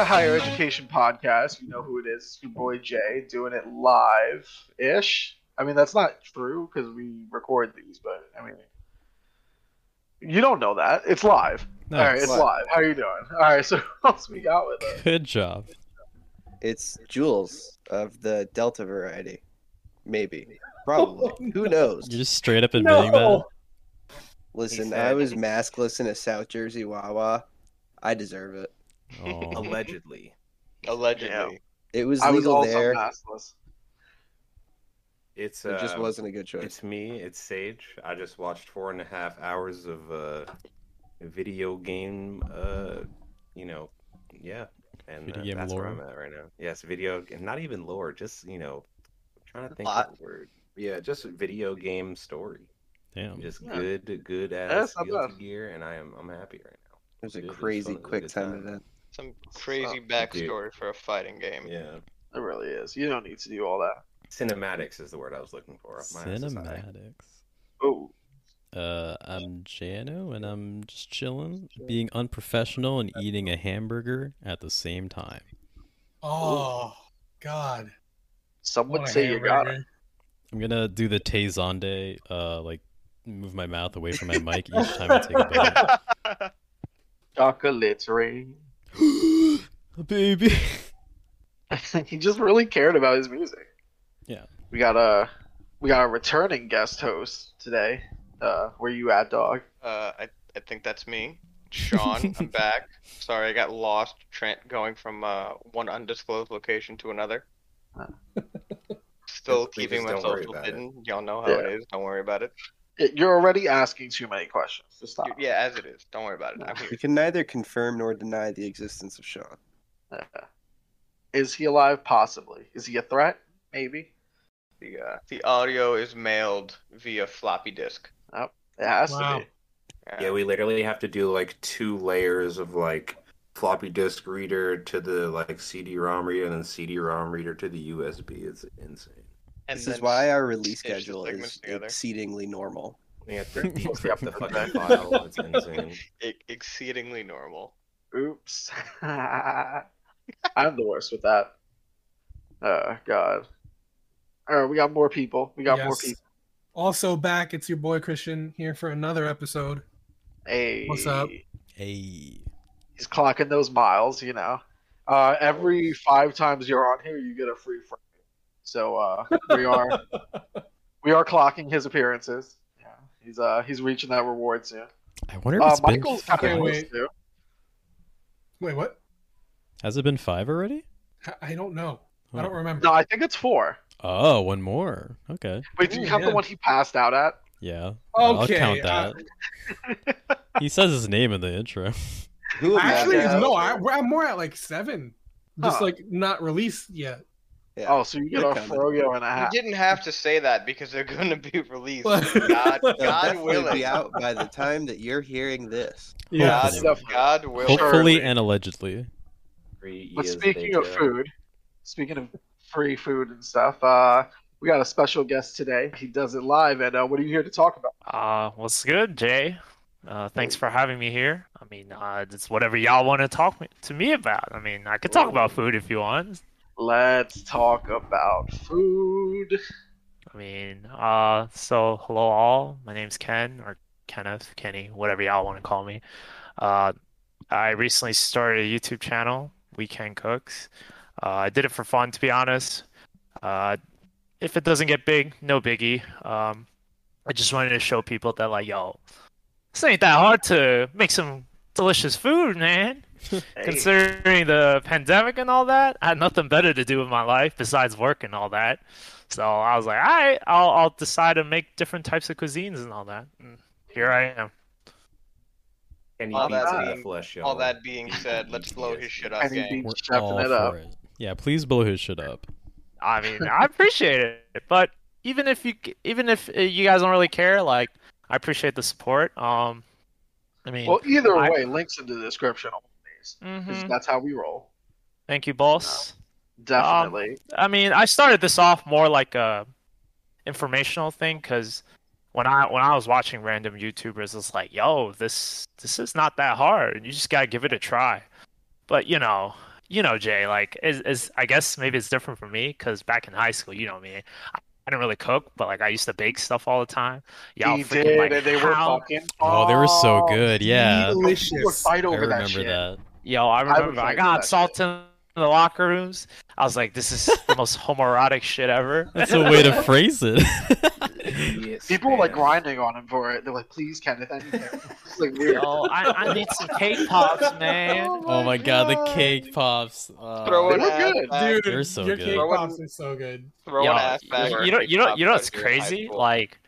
Welcome to Higher Education Podcast. You know who it is. It's your boy Jay doing it live ish. I mean, that's not true because we record these, but I mean, you don't know that. It's live. No, All right, it's it's live. live. How you doing? All right, so who else we got with us? Good job. It's Jules of the Delta variety. Maybe. Probably. Oh, who knows? You're just straight up admitting that. Listen, I was maskless in a South Jersey Wawa. I deserve it. Oh. Allegedly. Allegedly. It was I was legal also there. maskless. It's It just uh, wasn't a good choice. It's me. It's Sage. I just watched four and a half hours of uh, video game. Uh, you know, yeah, and uh, game that's where? I'm at right now. Yes, video, and not even lore. Just you know, I'm trying to think of the word. Yeah, just video game story. Damn. Just Yeah. good, good ass not Guilty. Gear, and I am I'm happy right now. It was a It crazy fun. It was a quick time time. event. Some crazy dude. backstory for a fighting game. Yeah, It really is. You don't need to do all that. cinematics is the word I was looking for. Cinematics. Oh, Uh, I'm Jano, and I'm just chilling, being unprofessional and eating a hamburger at the same time. Oh God! some would What a say you got it. I'm gonna do the Tay Zonday, uh, like move my mouth away from my mic each time I take a bite. Chocolate rain. Baby. he just really cared about his music. Yeah. We got a we got a returning guest host today. Uh, where you at, dog? Uh, I, I think that's me. Sean, I'm back. Sorry, I got lost Trent going from uh, one undisclosed location to another. Still Please keeping my social about it. hidden. Y'all know how Yeah. it is. Don't worry about it. Y- You're already asking too many questions. Just stop. Yeah, as it is. Don't worry about it. We can neither confirm nor deny the existence of Sean. Uh, is he alive? Possibly. Is he a threat? Maybe. The, uh, the audio is mailed via floppy disk. Oh, It has Wow. to be. Yeah, we literally have to do like two layers of like floppy disk reader to the like CD-ROM reader and then CD-ROM reader to the USB. It's insane. And This is why our release schedule is together. exceedingly normal. We decrypt the fucking file. It's insane. e- exceedingly normal. Oops. I'm the worst with that. Oh God. All right, we got more people. We got more people. Also back, it's your boy Christian here for another episode. Hey, What's up? Hey. He's clocking those miles, you know. Uh, every five times you're on here, you get a free frame. So uh, we are we are clocking his appearances. Yeah, he's uh he's reaching that reward soon. I wonder if Uh, it's been. Michael's kind Okay, wait. too. Wait, what? Has it been five already? I- I don't know. I Oh. don't remember. No, I think it's four. Oh, one more. Okay. Wait, do you Ooh, have the one he passed out at? Yeah. Okay, I'll count uh, that. he says his name in the intro. Actually, imagined- no. I, I'm more at like seven. Just Huh. like not released yet. Yeah. Oh, so you get You're a coming. Froyo and a You didn't have to say that because they're going to be released. Well- God, They'll God willing. be out by the time that you're hearing this. Yeah. God, Definitely. God willing. Hopefully and allegedly. But speaking of food, speaking of free food and stuff, uh, we got a special guest today. He does it live, and uh, what are you here to talk about? Uh, what's good, Jay? Uh, thanks for having me here. I mean, uh, it's whatever y'all want to talk me- to me about. I mean, I could talk about food if you want. Let's talk about food. I mean, uh, so hello all. My name's Ken or Kenneth, Kenny, whatever y'all want to call me. Uh, I recently started a YouTube channel, Weekend Cooks. Uh, I did it for fun, to be honest. Uh, if it doesn't get big, no biggie. Um, I just wanted to show people that, like, yo, this ain't that hard to make some delicious food, man. Considering the pandemic and all that, I had nothing better to do with my life besides work and all that. So I was like, all right, I'll, I'll decide to make different types of cuisines and all that. And here I am. Can All that being- flesh, y'all? That being said, let's blow his shit up, And gang. beat We're chefing all it up. it. Yeah, please blow his shit up. I mean, I appreciate it, but even if you even if uh, you guys don't really care, like I appreciate the support. Um, I mean, Well, either I- way, links in the description always. 'cause mhm. That's how we roll. thank you, boss. Definitely. I mean, I started this off more like a informational thing because when I when I was watching random YouTubers, it's like, yo, this this is not that hard. You just gotta give it a try. but you know, you know, Jay, like is is I guess maybe it's different for me because back in high school, you know me, I, I didn't really cook, but like I used to bake stuff all the time. Y'all he freaking did, like and they were fucking. Oh, they were so good. Yeah. People would Delicious. fight I over that remember shit. that. Yo, I remember I, fight for got that salt in the locker rooms. I was like, this is the most homoerotic shit ever. That's a way to phrase it. Yes, People were like grinding on him for it. They're like, "Please, Kenneth, I need it." Like weird. Yo, I, I need some cake pops, man. oh my god, the cake pops. Uh, Throw They an ass good. back, Dude, They're so your good. cake Throw pops in- are so good. throw Yo, an ass back. you, you know, you know, you know what's when you're in high crazy? Like,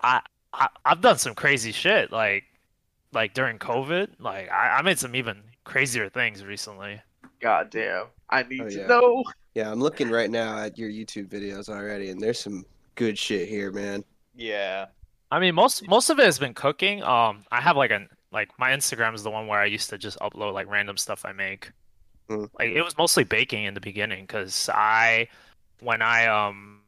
I, I, I've done some crazy shit. Like, like during COVID, like I, I made some even crazier things recently. God damn, I need Oh, to yeah. know. Yeah, I'm looking right now at your YouTube videos already, and there's some good shit here, man. yeah. I mean, most most of it has been cooking. Um, I have like an like my Instagram is the one where I used to just upload like random stuff I make. Mm. Like it was mostly baking in the beginning because I, when I um,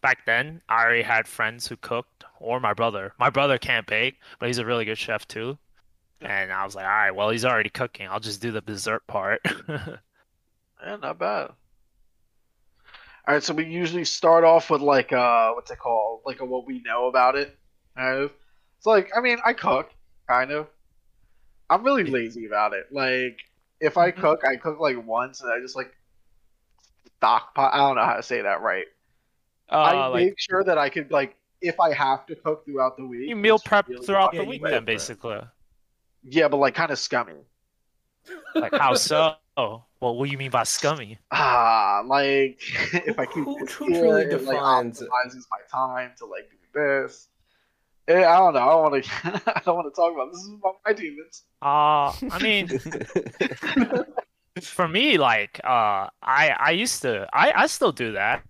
back then I already had friends who cooked or my brother. My brother can't bake, but he's a really good chef too. And I was like, all right, well he's already cooking. I'll just do the dessert part. Yeah, not bad. All right, so we usually start off with like uh, what's it called? Like a what we know about it. Kind of. It's like I mean, I cook, kind of. I'm really lazy about it. Like if I Mhm. cook, I cook like once, and I just like stockpile. I don't know how to say that right. I uh, make sure that I could like if I have to cook throughout the week. you meal prep really throughout the week then basically. Yeah, but like kind of scummy. Like how so? Well, what do you mean by scummy? Ah, like if I keep Who- who here, truly it, like defines- optimizes my time to like do this. Eh, I don't know. I don't want to. I don't want to talk about this. This is about my demons. Uh, I mean, for me, like, uh, I I used to, I I still do that.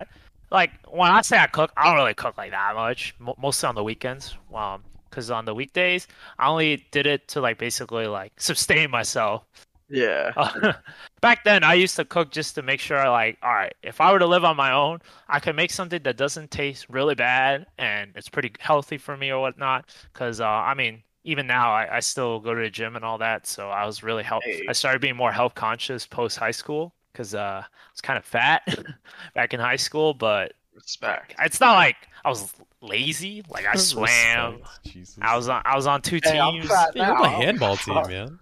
Like when I say I cook, I don't really cook like that much. Mo mostly on the weekends. Um, because on the weekdays, I only did it to like basically like sustain myself. Yeah. Uh, back then, I used to cook just to make sure, like, all right, if I were to live on my own, I could make something that doesn't taste really bad and it's pretty healthy for me or whatnot. Because, uh, I mean, even now, I, I still go to the gym and all that. So I was really help. Hey. I started being more health conscious post high school because uh, I was kind of fat back in high school, but Respect. it's not like I was lazy. Like I swam. Jesus. I was on. I was on two Hey, I'm teams. fat Hey, you're on now. the handball team, man.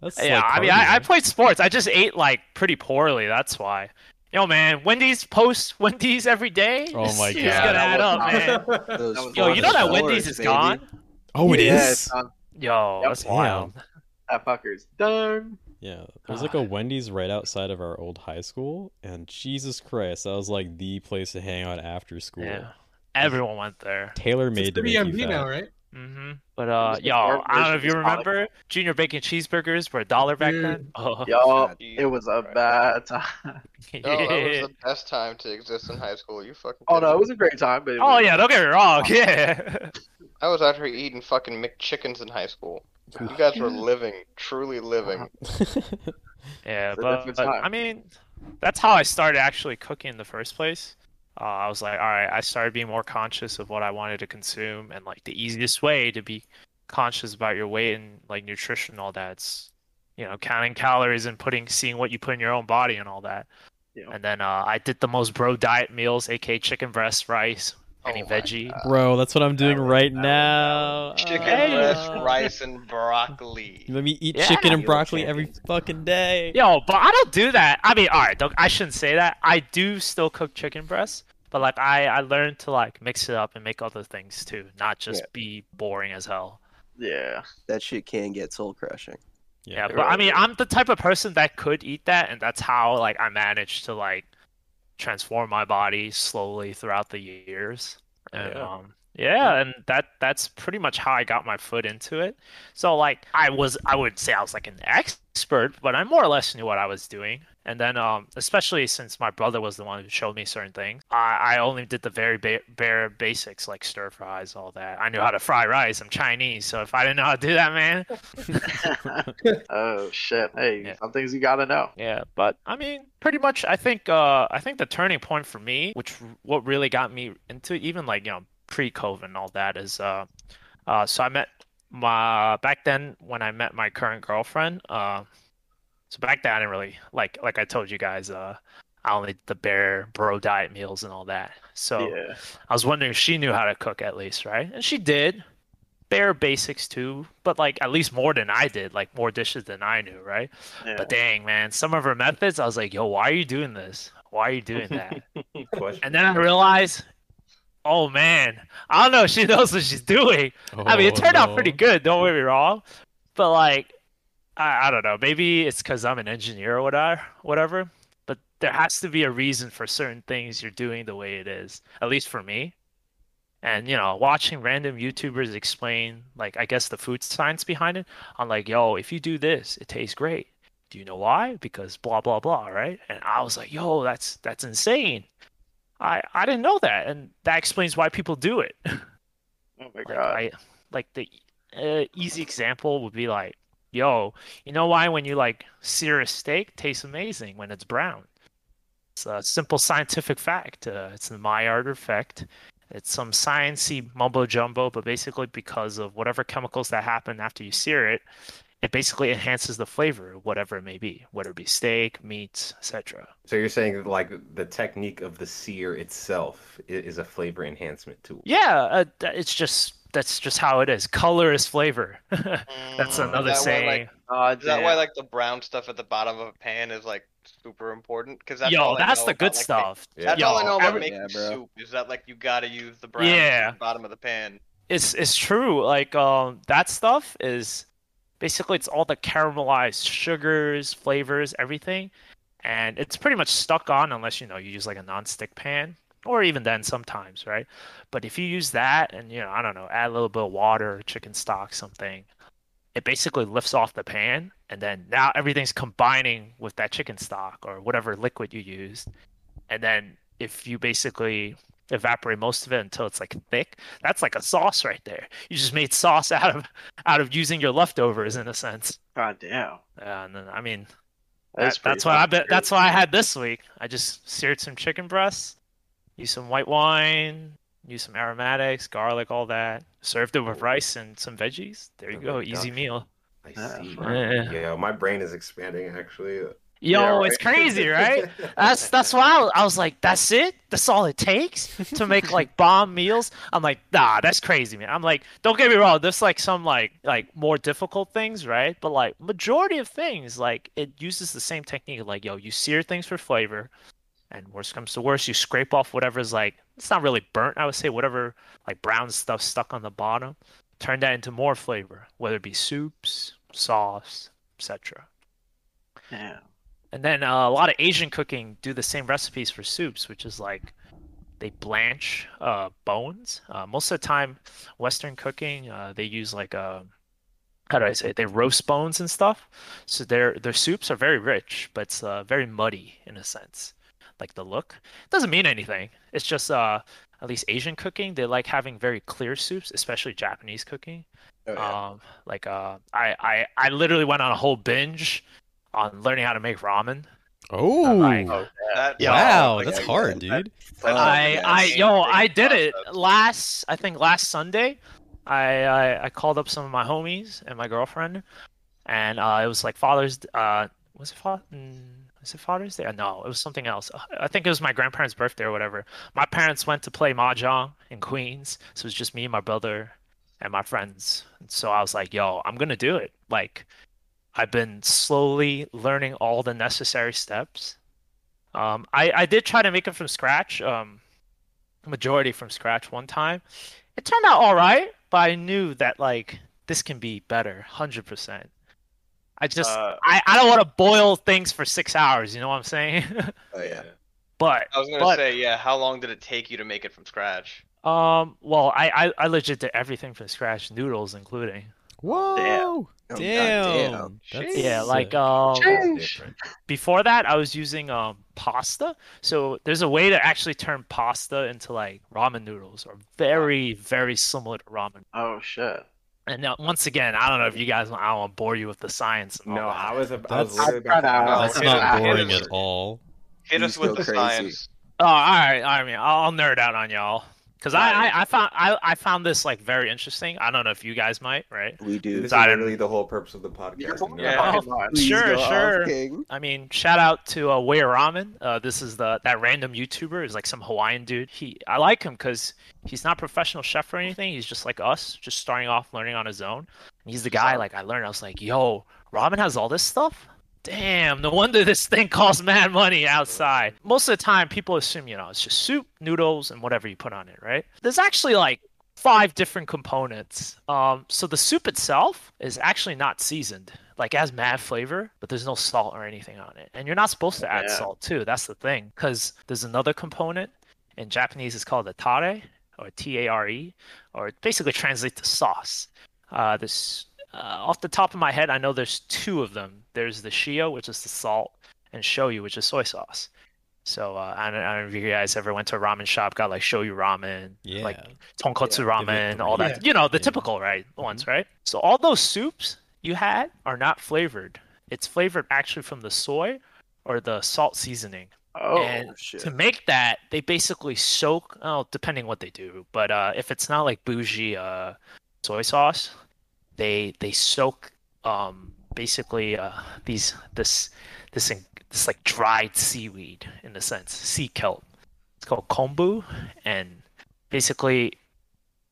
That's Yeah, like I mean, I, I played sports. I just ate like pretty poorly. That's why. Yo, man, Wendy's post Wendy's every day. Oh my It's God. gonna That add up, man. Those That was Yo, you know that four Wendy's is baby. gone. Oh, it is. Yeah, it's done. Yo, Yep. that's Damn. wild. That fucker's done. Yeah, there's like a Wendy's right outside of our old high school, and Jesus Christ, that was like the place to hang out after school. Yeah, everyone went there. Taylor made to the make you BMB now, right? Mm-hmm. But uh, Just yo, the I don't know if you version is remember Junior Bacon cheeseburgers were a dollar back Dude. then. Oh, Yup. Jesus It was a bad time. No, that was the best time to exist in high school. You fucking. Oh kidding no, it was a great time, but Oh was- yeah, don't get me wrong. Yeah. I was out here eating fucking McChickens in high school. You guys were living, truly living. Yeah, but, but. I mean, that's how I started actually cooking in the first place. Uh, I was like, all right, I started being more conscious of what I wanted to consume, and like the easiest way to be conscious about your weight and like nutrition, and all that's, you know, counting calories and putting, seeing what you put in your own body and all that. Yeah. And then uh, I did the most bro diet meals, aka chicken breast, rice, any Oh my veggie. Bro, that's what I'm doing That right that now. Chicken Hey. breast, rice, and broccoli. Let me eat Yeah. chicken and broccoli champion. every fucking day. Yo, but I don't do that. I mean, all right, don't, I shouldn't say that. I do still cook chicken breasts, but like I I learned to like mix it up and make other things too, not just Yeah. be boring as hell. Yeah. That shit can get soul crushing. Yeah, it but I really mean, I'm the type of person that could eat that, and that's how like I managed to like transform my body slowly throughout the years. And Yeah. um yeah, and that that's pretty much how I got my foot into it. So like I was I would say I was like an expert, but I more or less knew what I was doing. And then um especially since my brother was the one who showed me certain things, I, I only did the very ba- bare basics like stir fries, all that. I knew how to fry rice. I'm Chinese, so if I didn't know how to do that, man, oh shit. Hey, Yeah. some things you gotta know. Yeah, but I mean, pretty much. I think. Uh, I think the turning point for me, which what really got me into even like you know pre-COVID and all that, is uh, uh, so I met my back then when I met my current girlfriend. Uh, So back then I didn't really like like I told you guys, uh I only did the bare bro diet meals and all that. So Yeah. I was wondering if she knew how to cook at least, right? And she did. Bare basics too, but like at least more than I did, like more dishes than I knew, right? yeah. But dang, man, some of her methods, I was like, yo, why are you doing this? Why are you doing that? And then I realized, oh man, I don't know she knows what she's doing. I mean, it Oh, turned out pretty good, don't get me wrong. But like, I, I don't know, maybe it's because I'm an engineer or whatever, whatever. But there has to be a reason for certain things you're doing the way it is, at least for me. And you know, watching random YouTubers explain, like, I guess the food science behind it, I'm like, yo, if you do this, it tastes great. Do you know why? Because blah blah blah, right? And I was like, yo, that's that's insane. I I didn't know that, and that explains why people do it. oh my Like god. I like the uh, easy example would be like, yo, you know why when you like sear a steak tastes amazing when it's brown? It's a simple scientific fact. Uh, it's the Maillard effect. It's some sciencey mumbo jumbo, but basically because of whatever chemicals that happen after you sear it, it basically enhances the flavor, whatever it may be, whether it be steak, meats, etc. So you're saying like the technique of the sear itself is a flavor enhancement tool? Yeah, uh, it's just that's just how it is. Color is flavor. That's Mm, another is that why, saying. like, God is that damn. why like the brown stuff at the bottom of a pan is like super important? Because that's Yo, all I that's know the about, good like, ma- stuff. Yeah. That's Yo, all I know about every- making Yeah, soup. Is that like you gotta use the brown Yeah. at the bottom of the pan? It's it's true. Like um, that stuff is basically it's all the caramelized sugars, flavors, everything, and it's pretty much stuck on unless you know you use like a non-stick pan, or even then sometimes, right? But if you use that and you know I don't know, add a little bit of water, chicken stock, something, it basically lifts off the pan, and then now everything's combining with that chicken stock or whatever liquid you used, and then if you basically evaporate most of it until it's like thick that's like a sauce right there. You just made sauce out of out of using your leftovers in a sense. God damn. Yeah, and then i mean That's that- that's pretty what i bet that's what i had this week. I just seared some chicken breasts used some white wine use some aromatics garlic all that served it with oh. rice and some veggies there you Oh go easy gosh. meal I ah, Yeah, see. Yeah. Yeah, my brain is expanding actually. yo Yeah, it's crazy right That's that's why I was, I was like, that's it. That's all it takes to make like bomb meals. I'm like, nah, that's crazy, man. I'm like, don't get me wrong. There's like some like like more difficult things, right? But like majority of things, like it uses the same technique. Like, yo, you sear things for flavor, and worst comes to worst, you scrape off whatever's like it's not really burnt. I would say whatever like brown stuff stuck on the bottom, turn that into more flavor, whether it be soups, sauce, etc. Yeah. And then uh, a lot of Asian cooking do the same recipes for soups, which is like they blanch uh, bones. Uh, most of the time, Western cooking uh, they use like a how do I say it? They roast bones and stuff. So their their soups are very rich, but it's uh, very muddy in a sense. Like the look doesn't mean anything. It's just uh, at least Asian cooking they like having very clear soups, especially Japanese cooking. Oh, yeah. Um, like uh, I, I I literally went on a whole binge on learning how to make ramen. Oh, Like, That, Yeah. wow, yeah, that's yeah, hard, that- dude. Fuck, I. I yo I did it last I think last Sunday. I, I I called up some of my homies and my girlfriend, and uh, it was like Father's uh was it Father was it Father's Day? No, it was something else. I think it was my grandparents' birthday or whatever. My parents went to play mahjong in Queens, so it was just me, my brother, and my friends. And so I was like, "Yo, I'm gonna do it." Like, I've been slowly learning all the necessary steps. Um, I I did try to make it from scratch. Um, majority from scratch one time. It turned out all right, but I knew that like this can be better, hundred percent. I just Uh, I, I don't want to boil things for six hours. You know what I'm saying? Oh yeah. but I was gonna But- say, yeah. How long did it take you to make it from scratch? um, well, I I, I legit did everything from scratch, noodles including. Whoa, Oh, damn, goddamn. that's Yeah, like um, Change. before that I was using um pasta. So there's a way to actually turn pasta into like ramen noodles, or very very similar to ramen. oh shit. And now, once again, I don't know if you guys, I don't want to bore you with the science. And No, that. I was, ab- I was That's- literally about to I out. that's not boring at all. Hit us with the crazy. science. Oh, all right. I mean, I'll, I'll nerd out on y'all. Because I, I I found I I found this like very interesting. I don't know if you guys might, right? We do. This is don't- literally the whole purpose of the podcast. Yeah. fucking nuts. Sure, off, sure. King. I mean, shout out to uh, Wei Ramen. Uh, this is the that random YouTuber is like some Hawaiian dude. He I like him because he's not a professional chef or anything. He's just like us, just starting off learning on his own. And he's the guy like I learned. I was like, yo, ramen has all this stuff. Damn, no wonder this thing costs mad money outside. Most of the time, people assume you know it's just soup, noodles, and whatever you put on it, right? There's actually like five different components. Um, so the soup itself is actually not seasoned. Like it has mad flavor, but there's no salt or anything on it. And you're not supposed to add Yeah. salt too. That's the thing. Because there's another component in Japanese. It's called a tare or T A R E, or it basically translates to sauce. Uh, this uh, off the top of my head, I know there's two of them. There's the shio, which is the salt, and shoyu, which is soy sauce. So uh, I, don't, I don't know if you guys ever went to a ramen shop, got like shoyu ramen, Yeah. like tonkotsu Yeah, ramen, all three. that. You know, the Yeah. typical right Mm-hmm. ones, right? So all those soups you had are not flavored. It's flavored actually from the soy or the salt seasoning. Oh and shit. to make that, they basically soak. Oh, depending what they do, but uh, if it's not like bougie uh, soy sauce, they they soak um, basically uh, these this this this like dried seaweed in a sense, sea kelp. It's called kombu, and basically,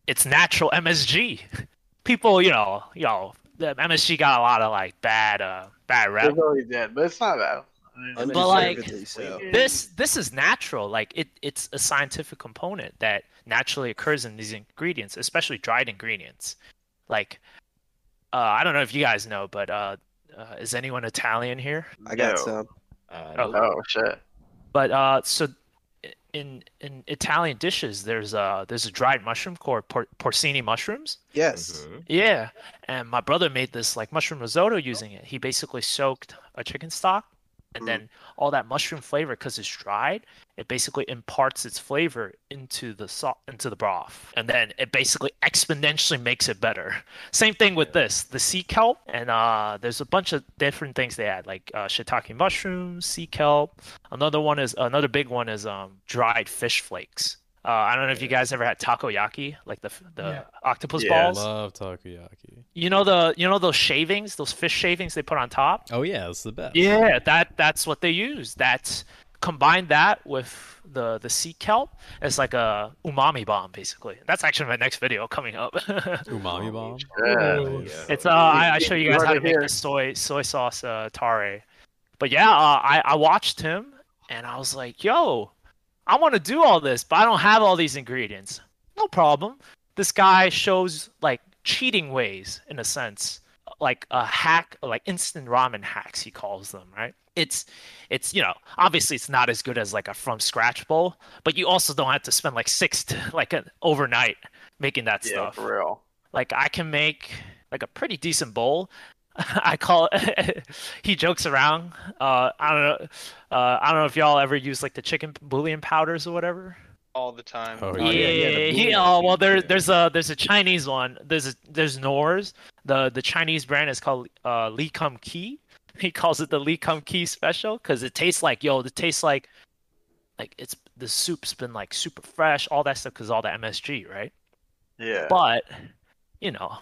it's natural MSG. People, you know, you know, the MSG got a lot of like bad uh bad They rep. really did, but it's not bad. I mean, But, like, so. this this is natural like it it's a scientific component that naturally occurs in these ingredients especially dried ingredients like uh i don't know if you guys know but uh, uh is anyone italian here I got No. some. Uh, Oh. oh shit. but uh so in in italian dishes there's uh there's a dried mushroom called por- porcini mushrooms Yes. mhm. yeah and my brother made this like mushroom risotto using it he basically soaked a chicken stock and Mm. then all that mushroom flavor because it's dried it basically imparts its flavor into the salt into the broth. And then it basically exponentially makes it better. Same thing with this the sea kelp. And uh there's a bunch of different things they add like uh, shiitake mushrooms sea kelp. Another one is another big one is um dried fish flakes uh, I don't know if you guys ever had takoyaki, like the the Yeah. octopus Yeah. balls. I love takoyaki. You know the you know those shavings, those fish shavings they put on top. Oh yeah, it's the best. Yeah, that that's what they use. That's combine that with the the sea kelp. It's like a umami bomb, basically. That's actually my next video coming up. Umami bomb. Yeah. It's uh, I, I show you You guys how to it make the soy soy sauce uh, tare. But yeah, uh, I I watched him and I was like, yo, I want to do all this, but I don't have all these ingredients. No problem. This guy shows like cheating ways in a sense, like a hack, like instant ramen hacks he calls them, right? It's it's you know obviously it's not as good as like a from scratch bowl, but you also don't have to spend like six to like an overnight making that Yeah, stuff for real. like I can make like a pretty decent bowl. I call it. he jokes around. Uh, I don't know. Uh, I don't know if y'all ever use like the chicken bouillon powders or whatever. all the time. Oh, yeah, yeah, yeah, the he- oh well, sheet, there there's a there's a Chinese one. There's a there's Knorr's. The the Chinese brand is called uh, Lee Kum Kee. He calls it the Lee Kum Kee special because it tastes like yo. It tastes like like it's the soup's been like super fresh, all that stuff because all the MSG, right? Yeah. but you know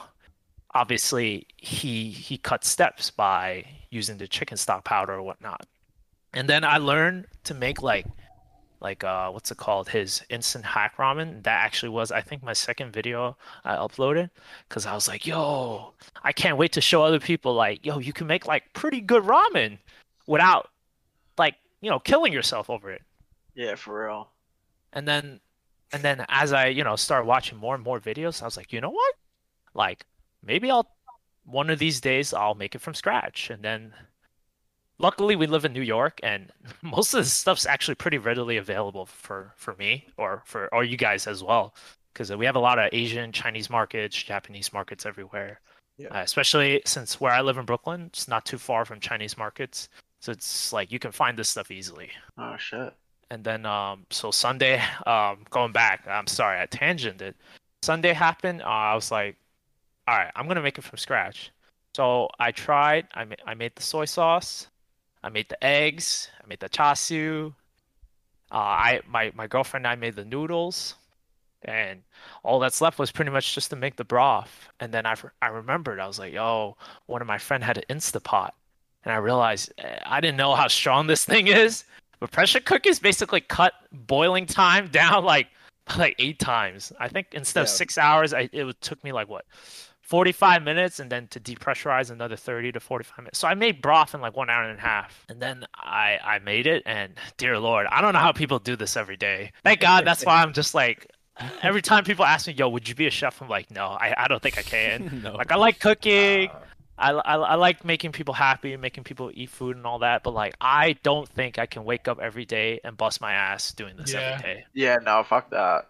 obviously he he cut steps by using the chicken stock powder or whatnot and then i learned to make like like uh what's it called his instant hack ramen that actually was i think my second video i uploaded because i was like yo i can't wait to show other people like yo you can make like pretty good ramen without like you know killing yourself over it yeah, for real. and then and then as I, you know, start watching more and more videos, I was like, you know what? Like maybe I'll one of these days I'll make it from scratch. And then luckily we live in New York and most of the stuff's actually pretty readily available for for me or for or you guys as well because we have a lot of Asian, Chinese markets, Japanese markets everywhere. Yeah. Uh, especially since where I live in Brooklyn, it's not too far from Chinese markets. So it's like you can find this stuff easily. Oh shit. And then um so Sunday, um going back, I'm sorry, I tangented. It Sunday happened, uh, I was like, all right, I'm gonna make it from scratch. So I tried, I made I made the soy sauce, I made the eggs, I made the chashu. Uh, I my my girlfriend and I made the noodles. and all that's left was pretty much just to make the broth. And then I I remembered I was like, yo, one of my friend had an Instapot, and I realized eh, I didn't know how strong this thing is. But pressure cookers basically cut boiling time down like like eight times. I think instead of six hours, I, it took me like what 45 minutes and then to depressurize another 30 to 45 minutes. So I made broth in like one hour and a half. And then I I made it and dear lord, I don't know how people do this every day. Thank God that's why I'm just like every time people ask me, "Yo, would you be a chef?" I'm like, "No, I, I don't think I can." no. Like I like cooking. Ah. I, I, I like making people happy, making people eat food and all that, but like I don't think I can wake up every day and bust my ass doing this Yeah. every day. Yeah, no, fuck that.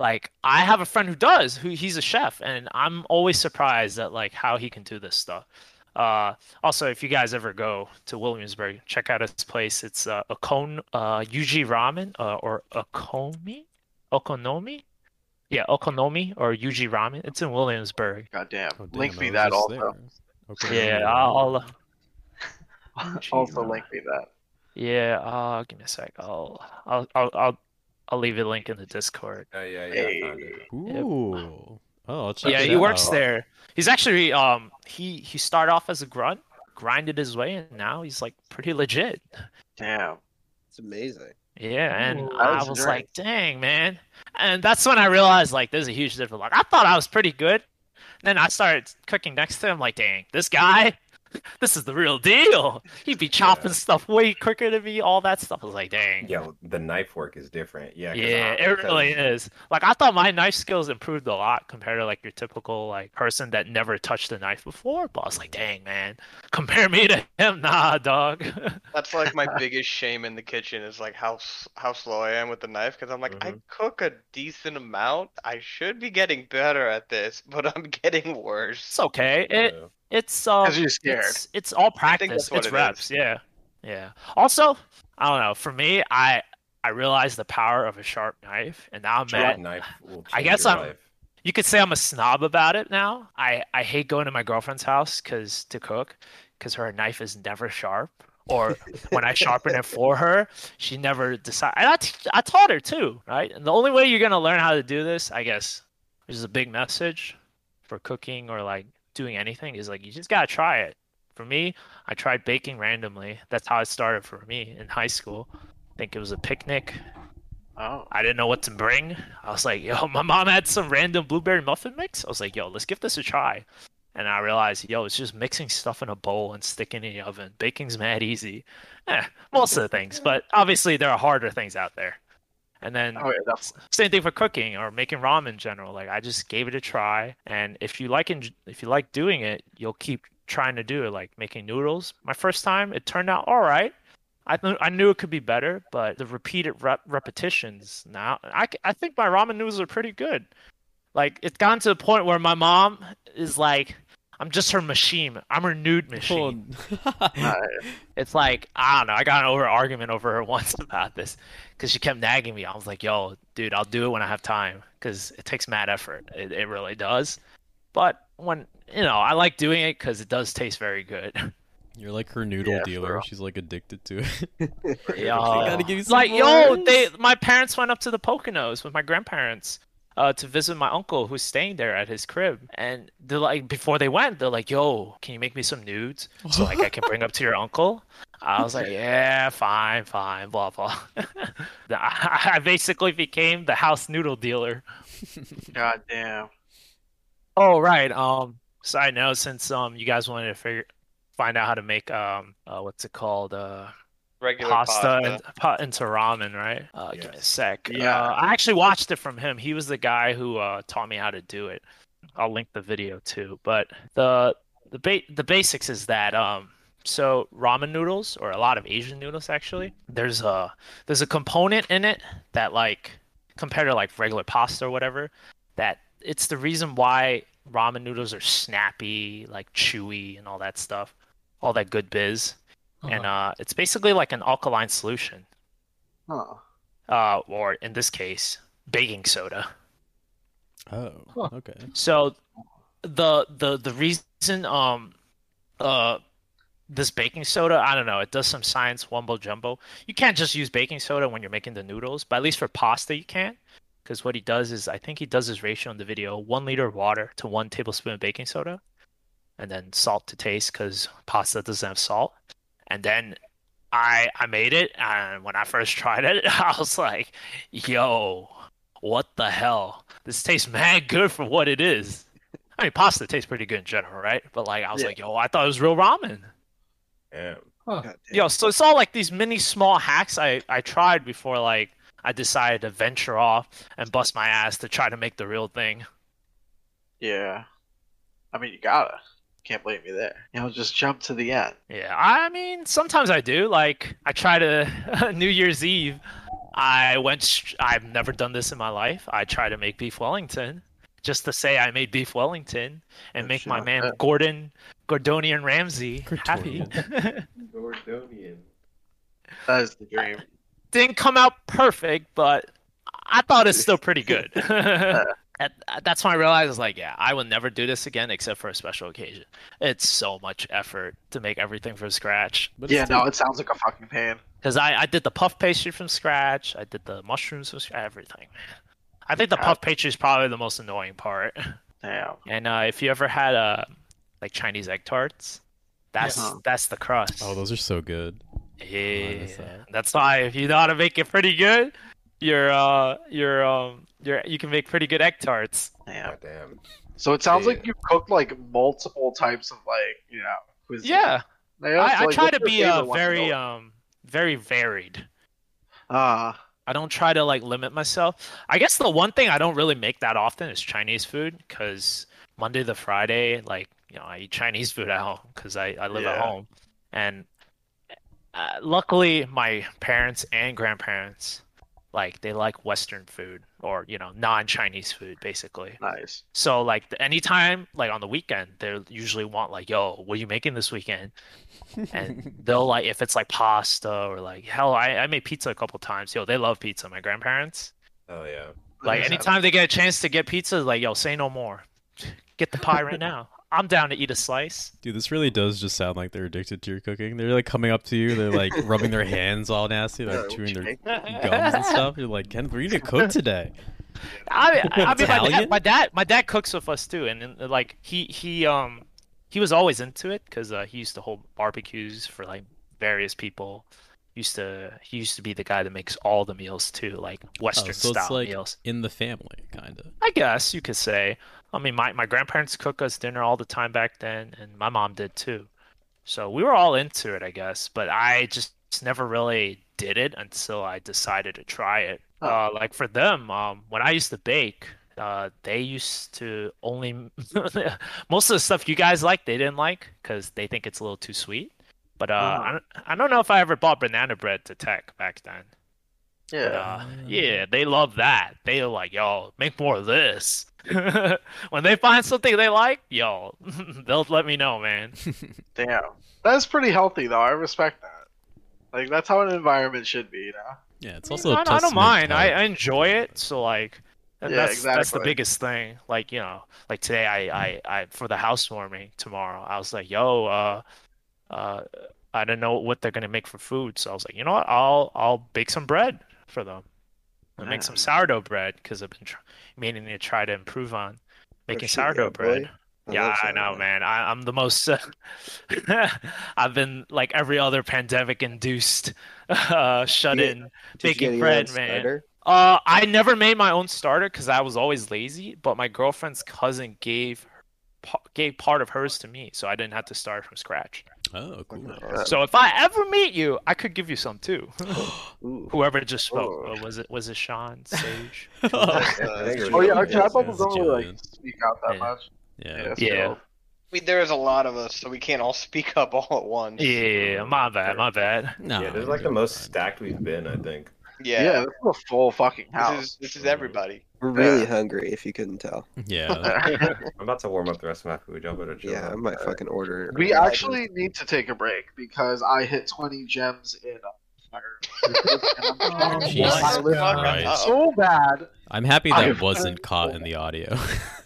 Like I have a friend who does, who he's a chef, and I'm always surprised at like how he can do this stuff. Uh, also, if you guys ever go to Williamsburg, check out his place. It's uh, Okon uh, Yuji Ramen uh, or Okomi, Okonomi, yeah, Okonomi or Yuji Ramen. It's in Williamsburg. God damn. Oh, damn, link me that just also. there. Okay. Yeah, I'll. also link me that. Yeah, uh, give me a sec. I'll, I'll, I'll, I'll, I'll leave a link in the Discord. Oh yeah, yeah. Hey. found it. Ooh. Oh, I'll yeah, it he works out. there. He's actually um he he started off as a grunt, grinded his way, and now he's like pretty legit. Damn. It's amazing. Yeah, and Ooh, I was great. like, dang man, and that's when I realized like there's a huge difference. Like I thought I was pretty good, then I started cooking next to him. Like, dang, this guy, this is the real deal. He'd be chopping Yeah. stuff way quicker than me. All that stuff. I was like, dang. Yeah, the knife work is different. Yeah. Yeah, I- it really is. Like I thought my knife skills improved a lot compared to like your typical like person that never touched a knife before. But I was like, dang man, compare me to him, nah, dog. That's like my biggest shame in the kitchen is like how how slow I am with the knife because I'm like I Mhm. cook a decent amount. I should be getting better at this, but I'm getting worse. it's okay. It Yeah. It's um, Because you're scared. it's it's all practice. It's it reps. is. Yeah, yeah. Also, I don't know. For me, I I realized the power of a sharp knife, and now I'm Sharp at knife will I guess your I'm- life. you could say I'm a snob about it now. I, I hate going to my girlfriend's house because to cook because her knife is never sharp. Or when I sharpen it for her, she never decide. And I, t- I taught her too, right? And the only way you're gonna learn how to do this, I guess, which is a big message for cooking or like doing anything, is like you just gotta try it. For me, I tried baking randomly. That's how it started for me in high school. I think it was a picnic Oh. I didn't know what to bring. I was like, yo, my mom had some random blueberry muffin mix. I was like, yo, let's give this a try. And I realized, yo, it's just mixing stuff in a bowl and sticking in the oven. Baking's mad easy. Eh, most of the things, but obviously there are harder things out there. And then Oh, yeah, same thing for cooking or making ramen in general. Like I just gave it a try, and if you like if you like doing it, you'll keep trying to do it. Like making noodles. My first time, it turned out all right. I th- I knew it could be better, but the repeated rep- repetitions now, I, c- I think my ramen noodles are pretty good. Like it's gotten to the point where my mom is like, I'm just her machine. I'm her nude machine. Uh, It's like I don't know. I got an over argument over her once about this because she kept nagging me. I was like, "Yo, dude, I'll do it when I have time because it takes mad effort. It, it really does." But when you know, I like doing it because it does taste very good. You're like her noodle Yeah, dealer. real. She's like addicted to it. Yeah, gotta give you some like yo, they my parents went up to the Poconos with my grandparents. Uh, to visit my uncle who's staying there at his crib, and they're like, before they went, they're like, "Yo, can you make me some nudes so like I can bring up to your uncle?" I was like, "Yeah, fine, fine, blah blah." I I basically became the house noodle dealer. God damn. Oh right. Um. Side note, since um you guys wanted to figure find out how to make um uh what's it called uh Regular pasta, pasta. And, pa- into ramen, right? Uh, Give me a sec. Yeah. Uh, I actually watched it from him. He was the guy who uh, taught me how to do it. I'll link the video too. But the the ba- the basics is that um so ramen noodles or a lot of Asian noodles actually there's a there's a component in it that like compared to like regular pasta or whatever that it's the reason why ramen noodles are snappy like chewy and all that stuff all that good biz and uh, it's basically like an alkaline solution, Huh. uh, or in this case, baking soda. oh, Huh. okay. So the the the reason um uh this baking soda, I don't know, it does some science wumbo jumbo. You can't just use baking soda when you're making the noodles, but at least for pasta you can. because what he does is I think he does his ratio in the video: one liter of water to one tablespoon of baking soda, and then salt to taste because pasta doesn't have salt. And then I I made it, and when I first tried it, I was like, "Yo, what the hell? This tastes mad good for what it is." I mean, pasta tastes pretty good in general, right? But like, I was Yeah. like, "Yo, I thought it was real ramen." Yeah. Huh. Yo, so it's all like these mini small hacks I I tried before like I decided to venture off and bust my ass to try to make the real thing. Yeah. I mean, you gotta. Can't blame me there. You know, just jump to the end. Yeah, I mean, sometimes I do. Like, I try to New Year's Eve. I went. I've never done this in my life. I try to make beef Wellington, just to say I made beef Wellington and make shit, my man bad. Gordon, Gordonian Ramsay happy. Gordonian. That is the dream. Didn't come out perfect, but I thought it's still pretty good. And that's when I realized, like, yeah, I will never do this again except for a special occasion. It's so much effort to make everything from scratch. But yeah, it's no, it sounds like a fucking pain. Because I, I did the puff pastry from scratch. I did the mushrooms from scratch. Everything. I think the Yeah. puff pastry is probably the most annoying part. Damn. And uh, if you ever had uh, like Chinese egg tarts, that's Yeah. that's the crust. Oh, those are so good. yeah, miss that. that's why if you know how to make it pretty good, you're uh you're um you're you can make pretty good egg tarts. Damn. God damn. So it sounds Yeah. like you've cooked like multiple types of like, you know, cuisine. Yeah, Yeah, so, I, I try to be uh, favorite one to very um very varied. Ah, I don't try to like limit myself. I guess the one thing I don't really make that often is Chinese food because Monday to Friday, like you know, I eat Chinese food at home because I, I live at home, and uh, luckily my parents and grandparents like they like Western food or you know non-Chinese food basically. nice. So like anytime like on the weekend they usually want like yo what are you making this weekend and they'll like if it's like pasta or like hell I, I made pizza a couple times yo they love pizza my grandparents Oh yeah. like Nice. anytime they get a chance to get pizza like yo say no more get the pie right now I'm down to eat a slice Dude, this really does just sound like they're addicted to your cooking. They're like coming up to you, they're like rubbing their hands all nasty, like what chewing you their gums and stuff. You're like, Ken, we're gonna cook today. I, I, I mean, my dad, my dad, my dad cooks with us too, and, and like he he um he was always into it because uh, he used to hold barbecues for like various people. Used to he used to be the guy that makes all the meals too, like Western Oh, so style it's like meals. in the family, kind of. I guess you could say. I mean, my my grandparents cook us dinner all the time back then, and my mom did too. So we were all into it, I guess. But I just never really did it until I decided to try it. Oh. Uh, like for them, um, when I used to bake, uh, they used to only most of the stuff you guys like, they didn't like because they think it's a little too sweet. But uh, Uh-huh. I don't, I don't know if I ever bought banana bread to tech back then. But, Yeah. uh, yeah, they love that. They're like, yo, make more of this. when they find something they like, yo, they'll let me know, man. Damn. That's pretty healthy though. I respect that. Like that's how an environment should be, you know? Yeah, it's also. a I, I don't mind. I, I enjoy it. So like, Yeah, that's that's the biggest thing. Like you know, like today, I I, I for the housewarming tomorrow, I was like, yo, uh, uh, I don't know what they're gonna make for food, so I was like, you know what, I'll I'll bake some bread for them. I'll make some sourdough bread because I've been tr- meaning to try to improve on making sourdough bread. boy. I Yeah, I know, man. I, I'm the most. I've been like every other pandemic-induced uh, shut-in you baking bread, man. Uh, I never made my own starter because I was always lazy. But my girlfriend's cousin gave gave part of hers to me, so I didn't have to start from scratch. Oh, cool. Uh, So if I ever meet you, I could give you some too. Whoever just spoke, Oh. was it was it Sean Sage? I Oh yeah, our was- chat yeah, bubbles don't really like speak out that Yeah. much. Yeah. Yeah. We, there's a lot of us, so we can't all speak up all at once. Yeah, my bad, my bad. No, Yeah, this is like the most stacked we've been, I think. Yeah, Yeah, this is a full fucking house. this is this is everybody. We're really Yeah. hungry, if you couldn't tell. Yeah. I'm about to warm up the rest of my food. Y'all better chill. Yeah, I might fucking order it. we right now. actually need to take a break because I hit 20 gems in. Oh, Jesus I lived Christ. so bad. I'm happy that I- that wasn't caught in the audio.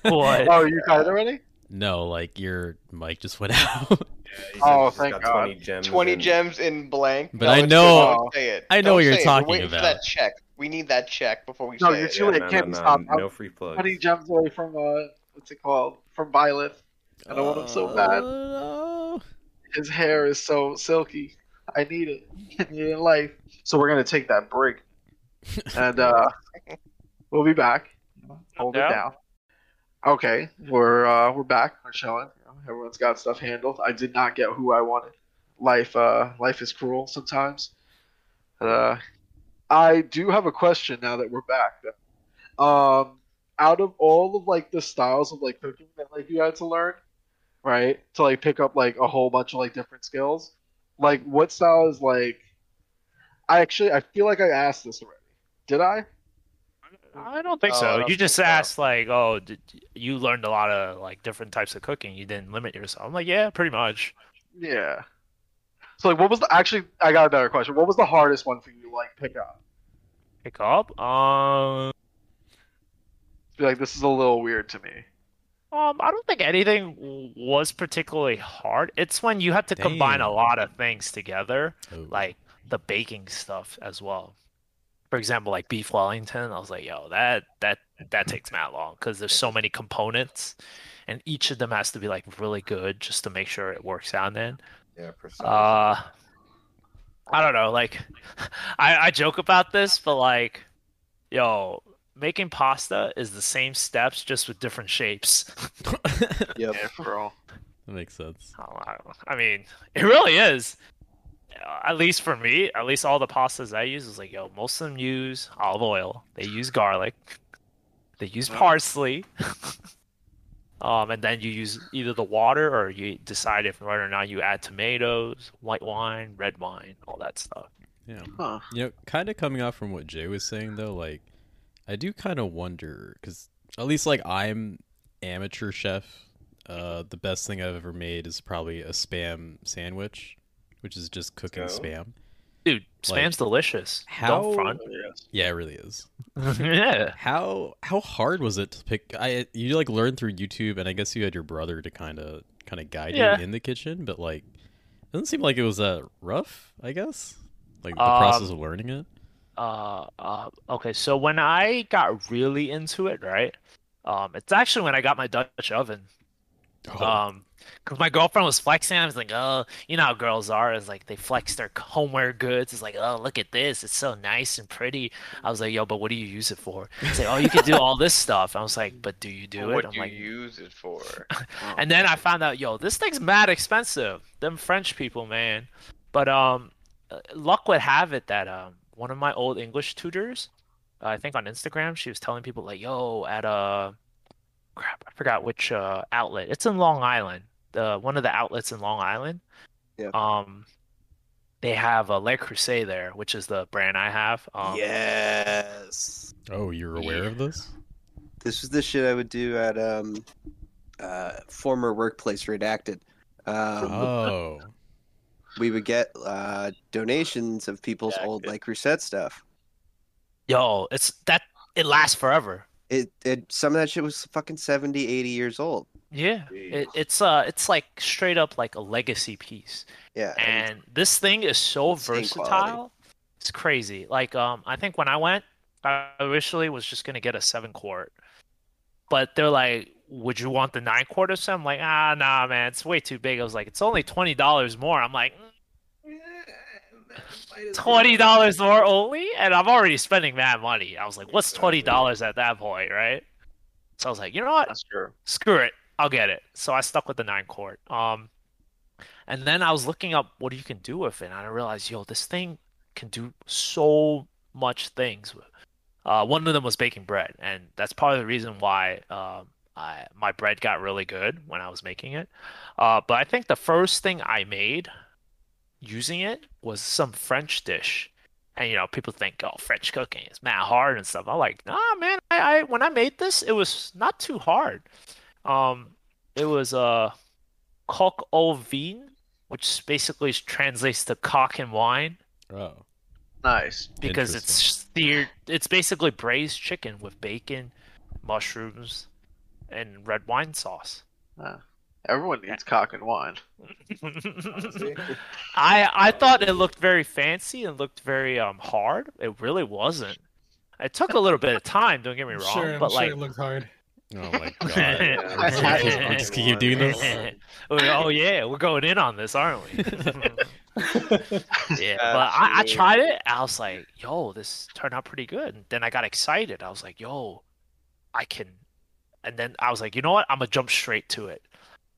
What? Oh, you tried already? no, like your mic just went out. Yeah, Oh, thank got God. 20 gems. Twenty in- gems in blank. But No, I know- good. Don't say it. I know Don't what you're talking it. We're talking waiting for that check. We need that check before we No, say you're it. too Yeah, late. no, Can't no, be no, stopped. no free plugs. Honey gems away from uh, what's it called? From Violet. I don't want him so bad. Oh, His hair is so silky. I need it. I need it in life. So we're gonna take that break, and uh, we'll be back. Hold Yeah. it down. Okay, we're uh, we're back. We're chilling. Everyone's got stuff handled. I did not get who I wanted. Life, uh, life is cruel sometimes. Uh, I do have a question now that we're back. Um, out of all of like the styles of like cooking that like you had to learn, right, to like pick up like a whole bunch of like different skills, like what style is like? I actually I feel like I asked this already. Did I? I don't think Oh, so. don't You just think so. asked like, oh, did you learned a lot of like different types of cooking. You didn't limit yourself. I'm like, yeah, pretty much. Yeah. So like, what was the actually? I got a better question. What was the hardest one for you to like pick up? Pick up. Um, Be like, this is a little weird to me. um, I don't think anything was particularly hard. It's when you have to combine a lot of things together, Oh. like the baking stuff as well. For example, like beef Wellington, I was like, yo, that that that takes that long because there's so many components, and each of them has to be like really good just to make sure it works out. Then. Yeah, precise. Uh, I don't know. Like, I I joke about this, but like, yo, making pasta is the same steps just with different shapes. Yep. Yeah, for real. makes sense. Oh, I I mean, it really is. Uh, At least for me, at least all the pastas I use is like, yo, most of them use olive oil. They use garlic. They use parsley. um, and then you use either the water or you decide if whether or not you add tomatoes, white wine, red wine, all that stuff. Yeah. Huh. You know, kind of coming off from what Jay was saying though, like I do kind of wonder because at least like I'm amateur chef. Uh, the best thing I've ever made is probably a spam sandwich, which is just cooking Oh. spam. Dude, Like, spam's delicious. how- Don't front. Yeah, it really is. yeah. How how hard was it to pick? I you like learned through YouTube, and I guess you had your brother to kind of kind of guide Yeah. you in the kitchen, but like it doesn't seem like it was that rough. I guess like the Um, process of learning it. uh, uh, okay, so when I got really into it, right? Um, it's actually when I got my Dutch oven. Oh, Um, because my girlfriend was flexing. I was like, oh, you know how girls are. It's like they flex their homeware goods. It's like, oh, look at this. It's so nice and pretty. I was like, yo, but what do you use it for? It's like, oh, you can do all this stuff. I was like, but do you do what it? I'm do like, you use it for? and then I found out, yo, this thing's mad expensive. Them French people, man. But um, uh, luck would have it that um, one of my old English tutors, uh, I think on Instagram, she was telling people like, yo, at a crap, I forgot which uh outlet. It's in Long Island. The one of the outlets in Long Island. Yeah. Um, they have a Le Creuset there, which is the brand I have. Um, yes. oh, you're aware yeah. of this? This was the shit I would do at um, uh, former workplace redacted. Um, Oh, we would get uh, donations of people's old Redacted. Le Creuset stuff. Yo, it's that it lasts forever. It, it some of that shit was fucking 70, 80 years old. Yeah, it, it's uh, it's like straight up like a legacy piece. Yeah. and this thing is so versatile. quality. It's crazy. Like um, I think when I went, I initially was just gonna get a seven quart, but they're like, "Would you want the nine quart or something?" I'm like, ah, nah, man, it's way too big. I was like, "It's only twenty dollars more." I'm like, twenty dollars more only, and I'm already spending that money. I was like, "What's twenty dollars at that point, right?" So I was like, "You know what? Screw it, I'll get it. So I stuck with the nine quart. Um, and then I was looking up what you can do with it, and I realized, yo, this thing can do so much things. Uh, one of them was baking bread, and that's part of the reason why um, I, my bread got really good when I was making it. Uh, but I think the first thing I made using it was some French dish. And you know, people think, oh, French cooking is mad hard and stuff. I'm like, nah, man. I, I when I made this, it was not too hard. Um, it was uh, coq au vin, which basically translates to cock and wine oh, Nice. because it's steered. It's basically braised chicken with bacon, mushrooms, and red wine sauce. Uh, everyone needs cock and wine. I I thought it looked very fancy and looked very um hard. It really wasn't. It took a little bit of time. Don't get me wrong, sure, I'm but sure like it looked hard. Oh my god. Yeah, I'm just keep- I'm just keep doing this. Oh, oh yeah, we're going in on this, aren't we? yeah, but I, I tried it. I was like, yo, this turned out pretty good. And then I got excited. I was like, yo, I can. And then I was like, you know what? I'm gonna jump straight to it.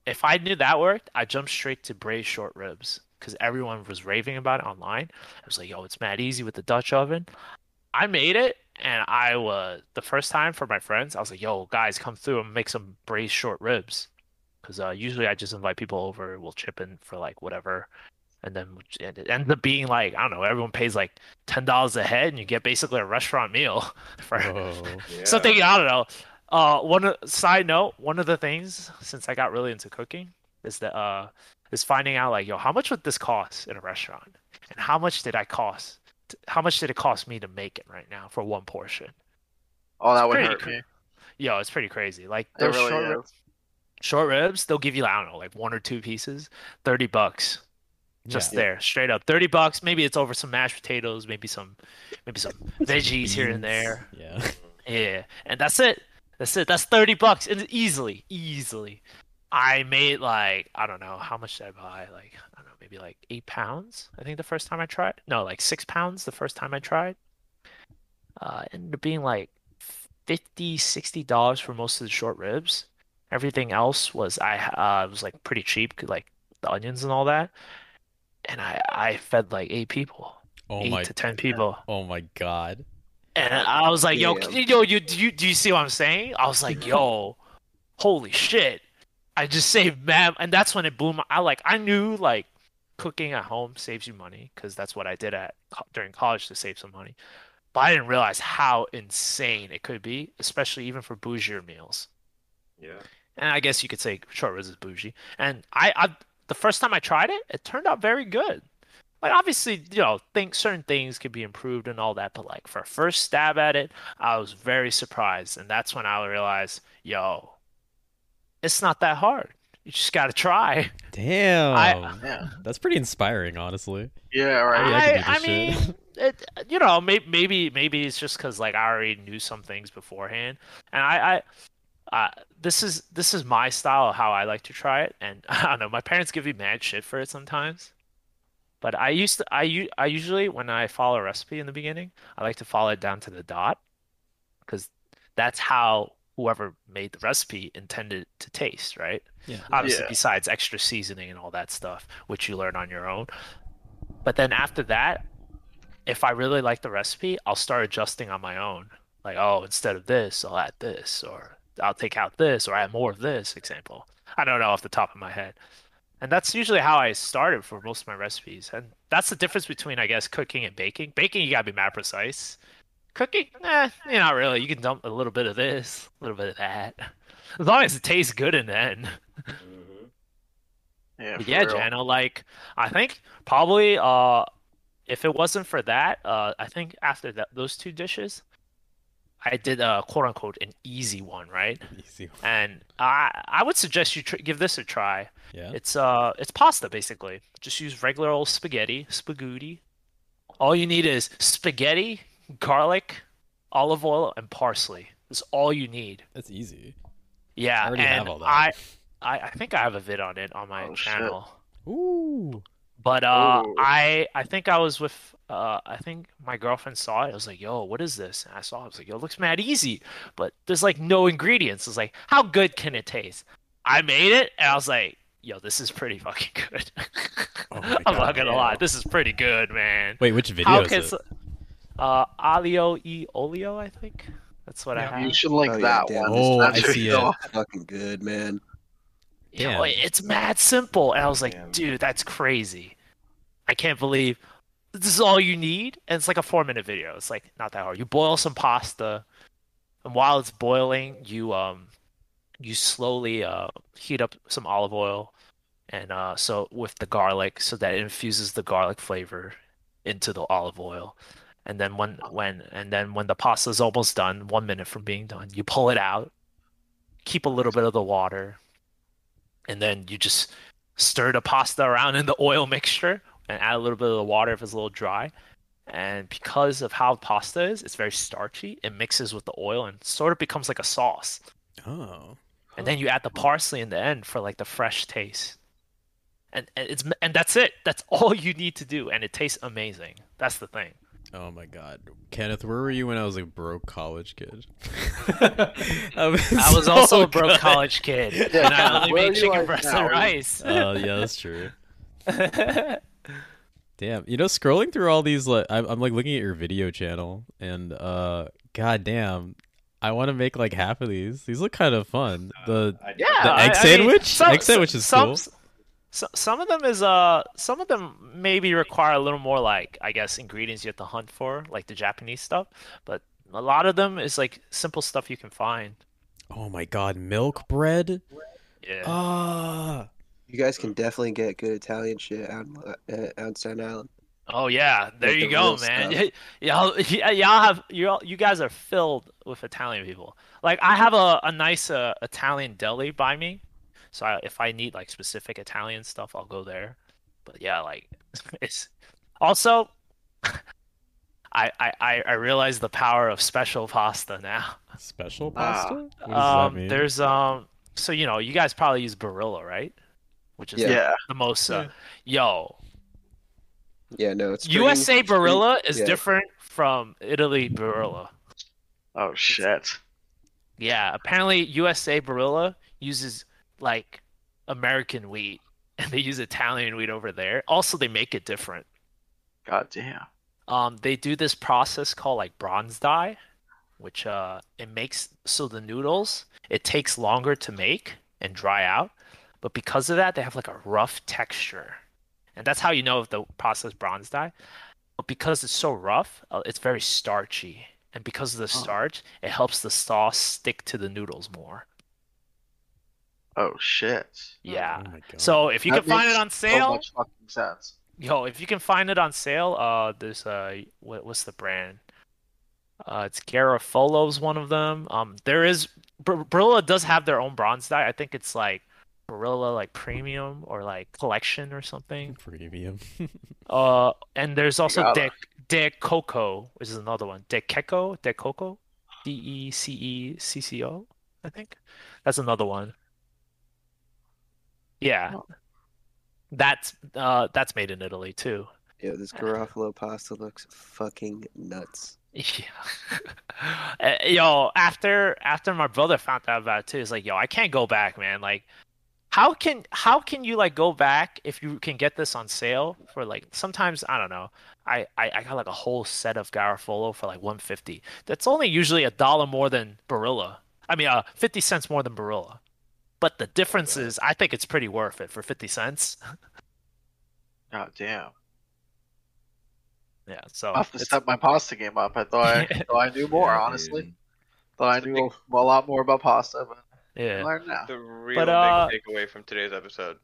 If I knew that worked, I jumped straight to braised short ribs because everyone was raving about it online. I was like, yo, it's mad easy with the Dutch oven. I made it, and I was the first time for my friends. I was like, yo, guys, come through and make some braised short ribs. Because uh, usually I just invite people over, we'll chip in for like whatever and then and it ends up being like I don't know, everyone pays like ten dollars a head, and you get basically a restaurant meal for Whoa. something. I don't know. Uh, one o- side note, one of the things since I got really into cooking is that uh is finding out like yo, how much would this cost in a restaurant, and how much did I cost? How much did it cost me to make it right now for one portion? Oh, that would Pretty hurt cr- me. Yo, it's pretty crazy. Like It those really short, ri- is. short ribs, they'll give you I don't know, like one or two pieces, thirty bucks just Yeah. there, straight up. Thirty bucks. Maybe it's over some mashed potatoes, maybe some, maybe some veggies here and there. Yeah. Yeah, and that's it. That's it. That's thirty bucks, and easily, easily. I made like I don't know how much did I buy? Like I don't know, maybe like eight pounds. I think the first time I tried. No, like six pounds the first time I tried. Uh, it ended up being like 50 60 dollars for most of the short ribs. Everything else was I uh was like pretty cheap, like the onions and all that. And I I fed like eight people, Oh eight my. to ten people. Oh my god. And I was like, yo, Damn. yo, you do you do you see what I'm saying? I was like, yo, holy shit. I just saved man and that's when it blew my I like I knew like cooking at home saves you money because that's what I did at during college to save some money. But I didn't realize how insane it could be, especially even for bougier meals. Yeah. And I guess you could say short ribs is bougie. And I, I the first time I tried it, it turned out very good. Like obviously, you know, think certain things could be improved and all that, but like for a first stab at it, I was very surprised, and that's when I realized, yo, it's not that hard. You just gotta try. Damn. Yeah. That's pretty inspiring, honestly. Yeah, right. I I, I mean, it, you know, maybe maybe maybe it's just because like I already knew some things beforehand, and I, I, uh, this is this is my style of how I like to try it, and I don't know, my parents give me mad shit for it sometimes, but I used to I I usually when I follow a recipe in the beginning, I like to follow it down to the dot, because that's how whoever made the recipe intended to taste, right? Yeah. obviously Yeah. besides extra seasoning and all that stuff which you learn on your own. But then after that if i really like the recipe i'll start adjusting on my own. Like oh instead of this i'll add this or i'll take out this or I add more of this example. I don't know off the top of my head. And that's usually how i started for most of my recipes. And that's the difference between i guess cooking and baking. Baking you gotta be mad precise cooking eh, you're not really you can dump a little bit of this a little bit of that as long as it tastes good in the end Mhm. Yeah, yeah, real. Jano, like I think probably uh if it wasn't for that, uh I think after that those two dishes, I did a quote unquote an easy one, right? Easy. one. And I I would suggest you tr- give this a try. Yeah. It's uh it's pasta basically. Just use regular old spaghetti, spaghetti. All you need is spaghetti, garlic, olive oil, and parsley. That's all you need. That's easy. Yeah, I already and have all that. I, I I think I have a vid on it on my Oh, shit. channel. Ooh. But uh, Ooh. I I think I was with uh, I think my girlfriend saw it. I was like, "Yo, what is this?" And I saw. it. I was like, "Yo, it looks mad easy." But there's like no ingredients. It's like, how good can it taste? I made it, and I was like, "Yo, this is pretty fucking good." Oh my I'm God, not gonna yeah. lie, this is pretty good, man. Wait, which video How is can it? s- uh Aglio e Olio? I think that's what Yeah. I have. You should link Oh, that damn, one. Oh, That's I see it. Fucking good, man. Yo, Damn. it's mad simple. And I was like, Damn. dude, that's crazy. I can't believe this is all you need. And it's like a four minute video. It's like not that hard. You boil some pasta, and while it's boiling, you um you slowly uh heat up some olive oil and uh so with the garlic so that it infuses the garlic flavor into the olive oil. And then when when and then when the pasta is almost done, one minute from being done, you pull it out, keep a little bit of the water, and then you just stir the pasta around in the oil mixture and add a little bit of the water if it's a little dry. And because of how pasta is, it's very starchy. It mixes with the oil and sort of becomes like a sauce. Oh. And then you add the parsley in the end for like the fresh taste. And, and it's and that's it. That's all you need to do, and it tastes amazing. That's the thing. Oh my god. Kenneth, where were you when I was a broke college kid? I was, I was so also a broke good. college kid, Yeah, and I only made chicken like breast now? and rice. Oh yeah, that's true. Damn, you know, scrolling through all these, like, I'm, I'm like looking at your video channel, and uh, god damn, I want to make like half of these. These look kind of fun. The I- yeah, The I- egg I mean, sandwich? some- Egg sandwich is some, cool. So, some of them is uh some of them maybe require a little more like I guess ingredients you have to hunt for like the Japanese stuff, but a lot of them is like simple stuff you can find. oh my god, milk bread. Yeah. Ah, You guys can definitely get good Italian shit out uh, out Staten Island. Oh yeah, there Like you the go, man. y'all, y'all have you you guys are filled with Italian people. Like I have a a nice uh, Italian deli by me, so I, if I need like specific Italian stuff, I'll go there. But yeah, like it's also. I, I, I I realize the power of special pasta now. special pasta. What does that Um, mean? there's um, so you know, you guys probably use Barilla, right? Which is Yeah. Yeah. the most uh, yo, Yeah, no, it's USA spring- Barilla is yeah. different from Italy Barilla. Oh shit. Yeah, apparently USA Barilla uses like American wheat and they use Italian wheat over there. Also, they make it different. God damn. Um, they do this process called like bronze die, which uh it makes so the noodles it takes longer to make and dry out, but because of that they have like a rough texture, and that's how you know if the process bronze die. But because it's so rough, uh, it's very starchy, and because of the Oh. starch, it helps the sauce stick to the noodles more. Oh shit. Yeah. Oh. So if you That can find it makes on So sale, much fucking sense. Yo, if you can find it on sale, uh, there's uh, what, what's the brand? Uh, it's Garofalo's one of them. Um, there is Bar- Barilla does have their own bronze die. I think it's like Barilla like premium or like collection or something. premium. Uh, and there's also Gotta. De De Coco, which is another one. De Keko, De Coco, D E C E C C O, I think. That's another one. Yeah. Oh. That's uh that's made in Italy too. Yeah, this Garofalo pasta looks fucking nuts. Yeah. Uh, yo, after after my brother found out about it too, it's like, yo, I can't go back, man. Like, how can how can you like go back if you can get this on sale for like sometimes I don't know. I I, I got like a whole set of Garofalo for like 150. That's only usually a dollar more than Barilla. I mean, uh, 50 cents more than Barilla. But the difference is, I think it's pretty worth it for 50 cents. oh damn. Yeah, so I have to it's- step my pasta game up. I thought I, thought I knew more, Yeah, honestly. dude. Thought I knew a lot more about pasta, but yeah. learned now. The real But, uh, big takeaway from today's episode.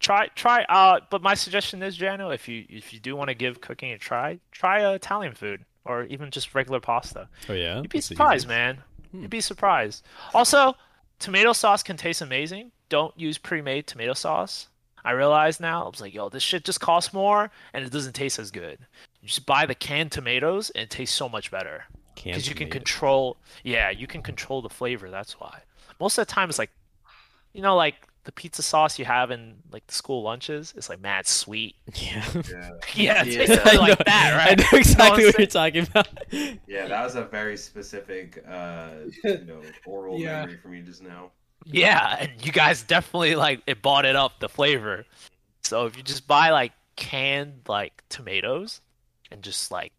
try try uh but my suggestion is Jano if you if you do want to give cooking a try try uh, Italian food or even just regular pasta oh yeah. you'd be That's surprised man Hmm. you'd be surprised also tomato sauce can taste amazing. Don't use pre-made tomato sauce. I realize now I was like yo this shit just costs more and it doesn't taste as good. You just buy the canned tomatoes and it tastes so much better. Because you can control yeah you can control the flavor that's why. Most of the time it's like you know like the pizza sauce you have in like the school lunches it's like mad sweet Yeah. Yeah. yeah it's Yeah. basically I know- like that right? I know exactly I'm what you're talking about. Yeah, that was a very specific, uh, you know, oral Yeah. memory for me just now. yeah and you guys definitely like it bought it up the flavor so if you just buy like canned like tomatoes and just like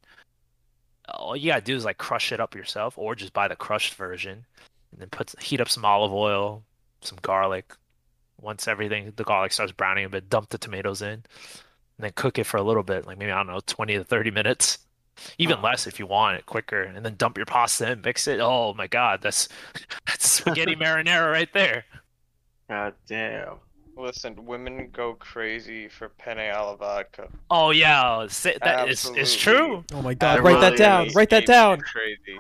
all you gotta do is like crush it up yourself or just buy the crushed version and then put heat up some olive oil some garlic once everything the garlic starts browning a bit dump the tomatoes in and then cook it for a little bit like maybe i don't know 20 to 30 minutes even less if you want it quicker and then dump your pasta in mix it oh my god that's that's spaghetti marinara right there God damn. Listen, women go crazy for penne alla vodka. oh yeah say- that is it's Absolutely. true Oh my I god, write that really- down. Write that down. Crazy.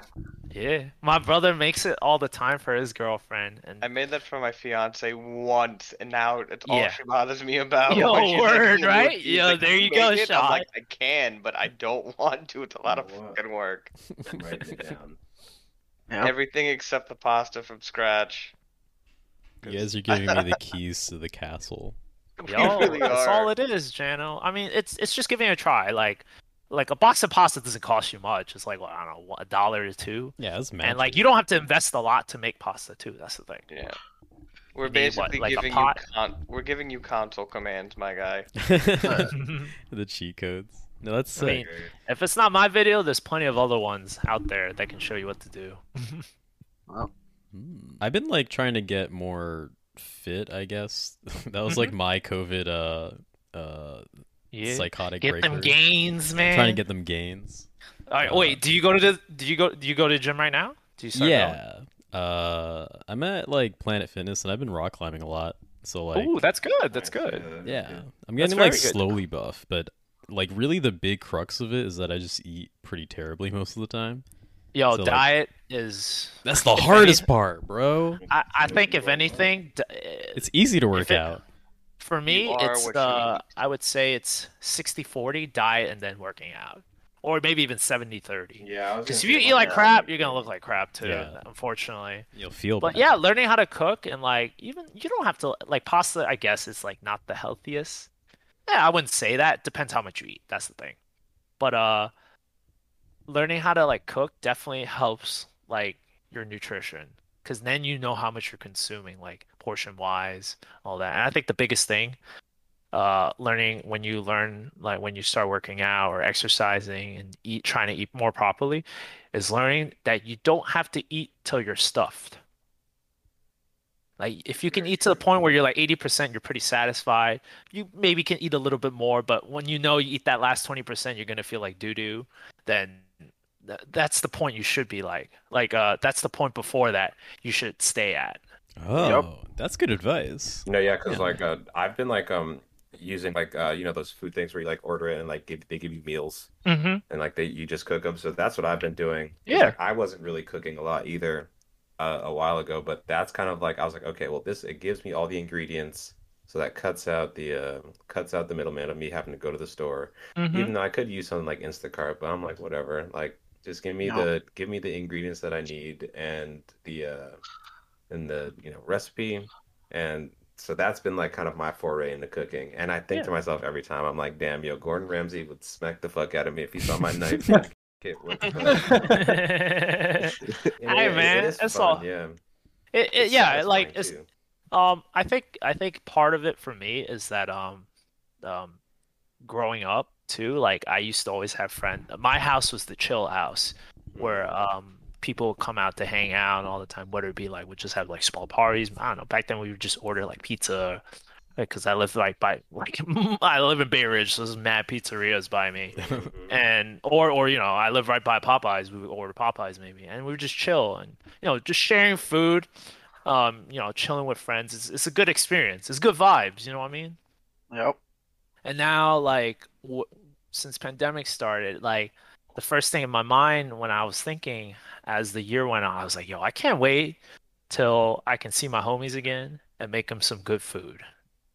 Yeah, my brother makes it all the time for his girlfriend, and I made that for my fiance once, and now it's all Yeah. she bothers me about. Yo, when like, word, "Ooh, right? he's Yo, like, there you "You go, make it?" I'm like, I can, but I don't want to. It's a lot of What? fucking work. Writing it down. Yeah. Everything except the pasta from scratch. You guys are giving me the keys to the castle. Yo, really that's are. all it is, Jano. I mean, it's it's just giving it a try. Like, like a box of pasta doesn't cost you much. It's like well, I don't know, a dollar or two, Yeah, that's magic. and like you don't have to invest a lot to make pasta too. That's the thing. Yeah. We're You need what, basically like a giving you con- we're giving you console commands, my guy. the cheat codes. No, that's I mean, if it's not my video, there's plenty of other ones out there that can show you what to do. Hmm. I've been like trying to get more fit. I guess that was like my COVID uh uh yeah, psychotic get breaker. them gains, I'm man. trying to get them gains. All right, uh, wait. Do you go to the? Do you go? Do you go to the gym right now? Do you start going? Yeah. Uh, I'm at like Planet Fitness and I've been rock climbing a lot. So like, Ooh, that's good. That's good. yeah, I'm getting like good. slowly buff, but like really the big crux of it is that I just eat pretty terribly most of the time. Yo, So, like- diet is. That's the hardest any- part, bro. I, I think if anything, It's easy to work it- out. For me, it's what the. I would say it's 60-40 diet and then working out, or maybe even 70-30. Yeah, Because if you eat like crap, you're gonna look like crap too. Yeah. Unfortunately. You'll feel But bad. yeah, learning how to cook and like even you don't have to like pasta. I guess is like not the healthiest. Yeah, I wouldn't say that. Depends how much you eat. That's the thing. But uh, learning how to like cook definitely helps like your nutrition because then you know how much you're consuming, like portion wise, all that. And I think the biggest thing, uh, learning when you learn like when you start working out or exercising and eat, trying to eat more properly, is learning that you don't have to eat till you're stuffed. Like if you can eat to the point where you're like 80%, you're pretty satisfied. You maybe can eat a little bit more, but when you know you eat that last 20%, you're gonna feel like doo-doo, then th- that's the point you should be like. Like uh that's the point before that you should stay at. Oh, that's good advice. No, yeah, because Yeah. like uh, I've been like um using like uh you know those food things where you like order it and like give, they give you meals Mm-hmm. and like they you just cook them. So that's what I've been doing. Yeah. like, I wasn't really cooking a lot either uh, a while ago, but that's kind of like I was like, okay, well this it gives me all the ingredients, so that cuts out the uh cuts out the middleman of me having to go to the store. Mm-hmm. Even though I could use something like Instacart, but I'm like whatever, like just give me No. the give me the ingredients that I need and the uh and the you know recipe and so that's been like kind of my foray into cooking and i think to myself every time i'm like damn yo gordon ramsay would smack the fuck out of me if he saw my knife like, "Okay, what the fuck?" And Hey, it- it man, is it's fun, all- yeah It, it, It's yeah, like it's too. Um, I think I think part of it for me is that um, um, growing up too, like I used to always have friends. My house was the chill house where um people come out to hang out all the time. Whether it be like we just have like small parties. I don't know. Back then we would just order like pizza, because I live like by like I live in Bay Ridge, so there's mad pizzerias by me and or or you know I live right by Popeyes. We would order Popeyes maybe, and we would just chill and you know just sharing food, um, you know, chilling with friends. It's it's a good experience. It's good vibes. You know what I mean? Yep. And now like w since pandemic started, like the first thing in my mind when I was thinking as the year went on, I was like, yo, I can't wait till I can see my homies again and make them some good food.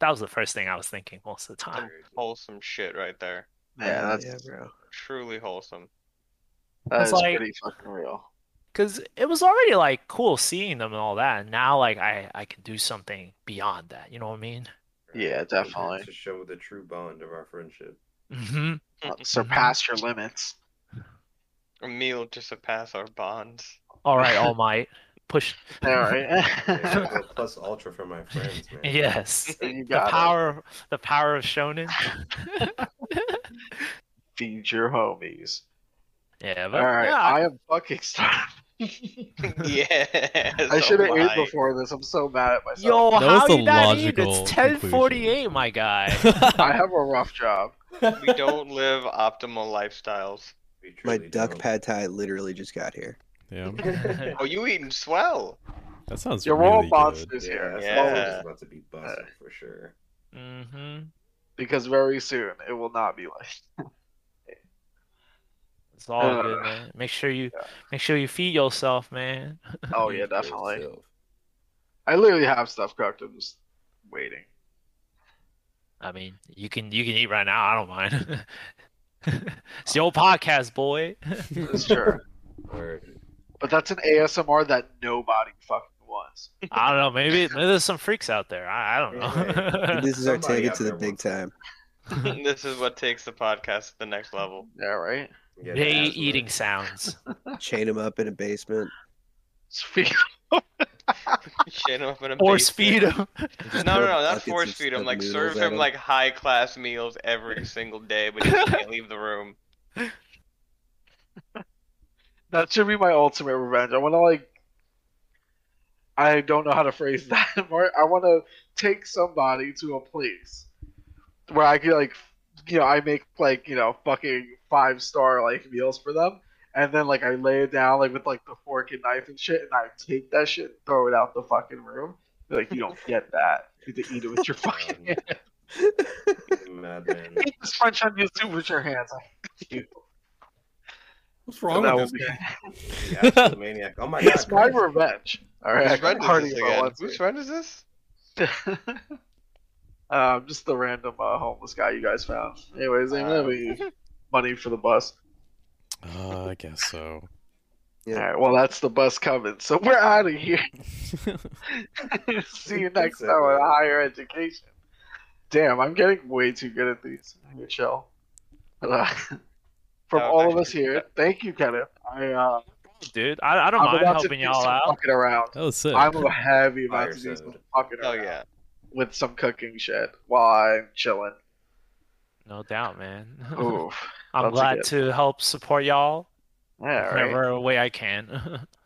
That was the first thing I was thinking most of the time. Some wholesome shit right there. Yeah, that's yeah, bro. Truly wholesome. that It's like- pretty fucking real. Cause it was already like cool seeing them and all that, and now like I I can do something beyond that. You know what I mean? Yeah, definitely. to show the true bond of our friendship Mm-hmm. Surpass your limits. A meal to surpass our bonds. All right, All Might, push. All right. yeah, plus ultra for my friends man Yes, the got it. power, the power of shonen. Feed your homies. Yeah, but All right, yeah, I am fucking starving. yeah. I should have ate before this. I'm so mad at myself. Yo, That how was the you not eat? logical It's ten forty-eight, my guy. I have a rough job. We don't live optimal lifestyles. We My duck don't. pad thai literally just got here. yeah, Oh, you eating swell? that sounds Your roll really monsters good. yeah, here. that's Yeah. always about to be busted for sure mm-hmm. Because very soon it will not be like. It's all Uh, good, man. Make sure you yeah. make sure you feed yourself, man. Oh yeah, definitely. I literally have stuff cooked. I'm just waiting. I mean, you can you can eat right now. I don't mind. It's your podcast, boy. It's true. or but that's an ASMR that nobody fucking wants. I don't know. Maybe, maybe there's some freaks out there. I, I don't know. This is our Somebody ticket to the big time. this is what takes the podcast to the next level. Yeah, right. yeah, They eating sounds. Chain them up in a basement. Speak. Shit him up in a Force basement. feed them. No, no, no, not force feed him. Like serve at him him. like high class meals every single day, but he can't leave the room. That should be my ultimate revenge. I want to like. I don't know how to phrase that. Mark. I want to take somebody to a place where I could like, you know, I make like you know fucking five star like meals for them, and then like I lay it down like with like the fork and knife and shit, and I take that shit, and throw it out the fucking room. Be like, you don't get that. You have to eat it with your fucking hands. Madman. Eat this French onion soup with your hands. Like, you. What's wrong that with will this be- guy? The maniac. Oh my god. It's my revenge. All right, I Whose got friend is this I again? Whose friend is this? um, just the random uh, homeless guy you guys found. Anyways, ain't gonna be money for the bus. Uh, I guess so. Yeah. All right, well that's the bus coming, so we're out of here. See you next time on higher education. Damn, I'm getting way too good at these. I'm gonna chill. But, uh, from That was all of us actually- here, thank you, Kenneth. I uh, Dude, I, I don't I'm mind about helping do y'all some out. fucking around. that was sick. I'm a heavy about Fire to do some soda. fucking Oh around yeah. with some cooking shit while I'm chilling. No doubt, man. Oof. I'm that's glad good- to help support y'all Yeah, right. whatever way I can.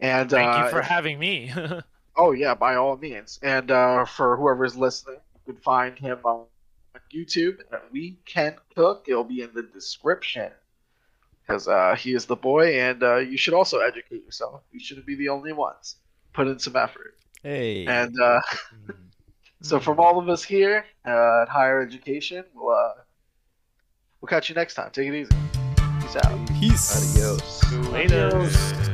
And Thank uh, you for having me. Oh yeah, by all means. And uh, for whoever's listening, you can find him on YouTube at We Can Cook. It'll be in the description because uh, he is the boy, and uh, you should also educate yourself. You shouldn't be the only ones. Put in some effort. hey. And uh, so, from all of us here uh, at Higher Education, we'll uh, we'll catch you next time. Take it easy. Peace out. Peace. Adios. Later.